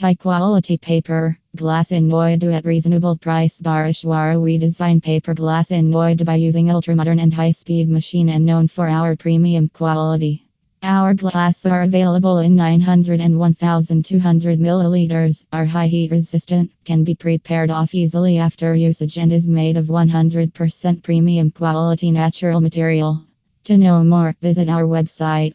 High quality paper, glass in Noida at reasonable price. Barishwara we design paper glass in Noida by using ultra modern and high speed machine and known for our premium quality. Our glass are available in 900 and 1200 milliliters, are high heat resistant, can be prepared off easily after usage, and is made of 100% premium quality natural material. To know more, visit our website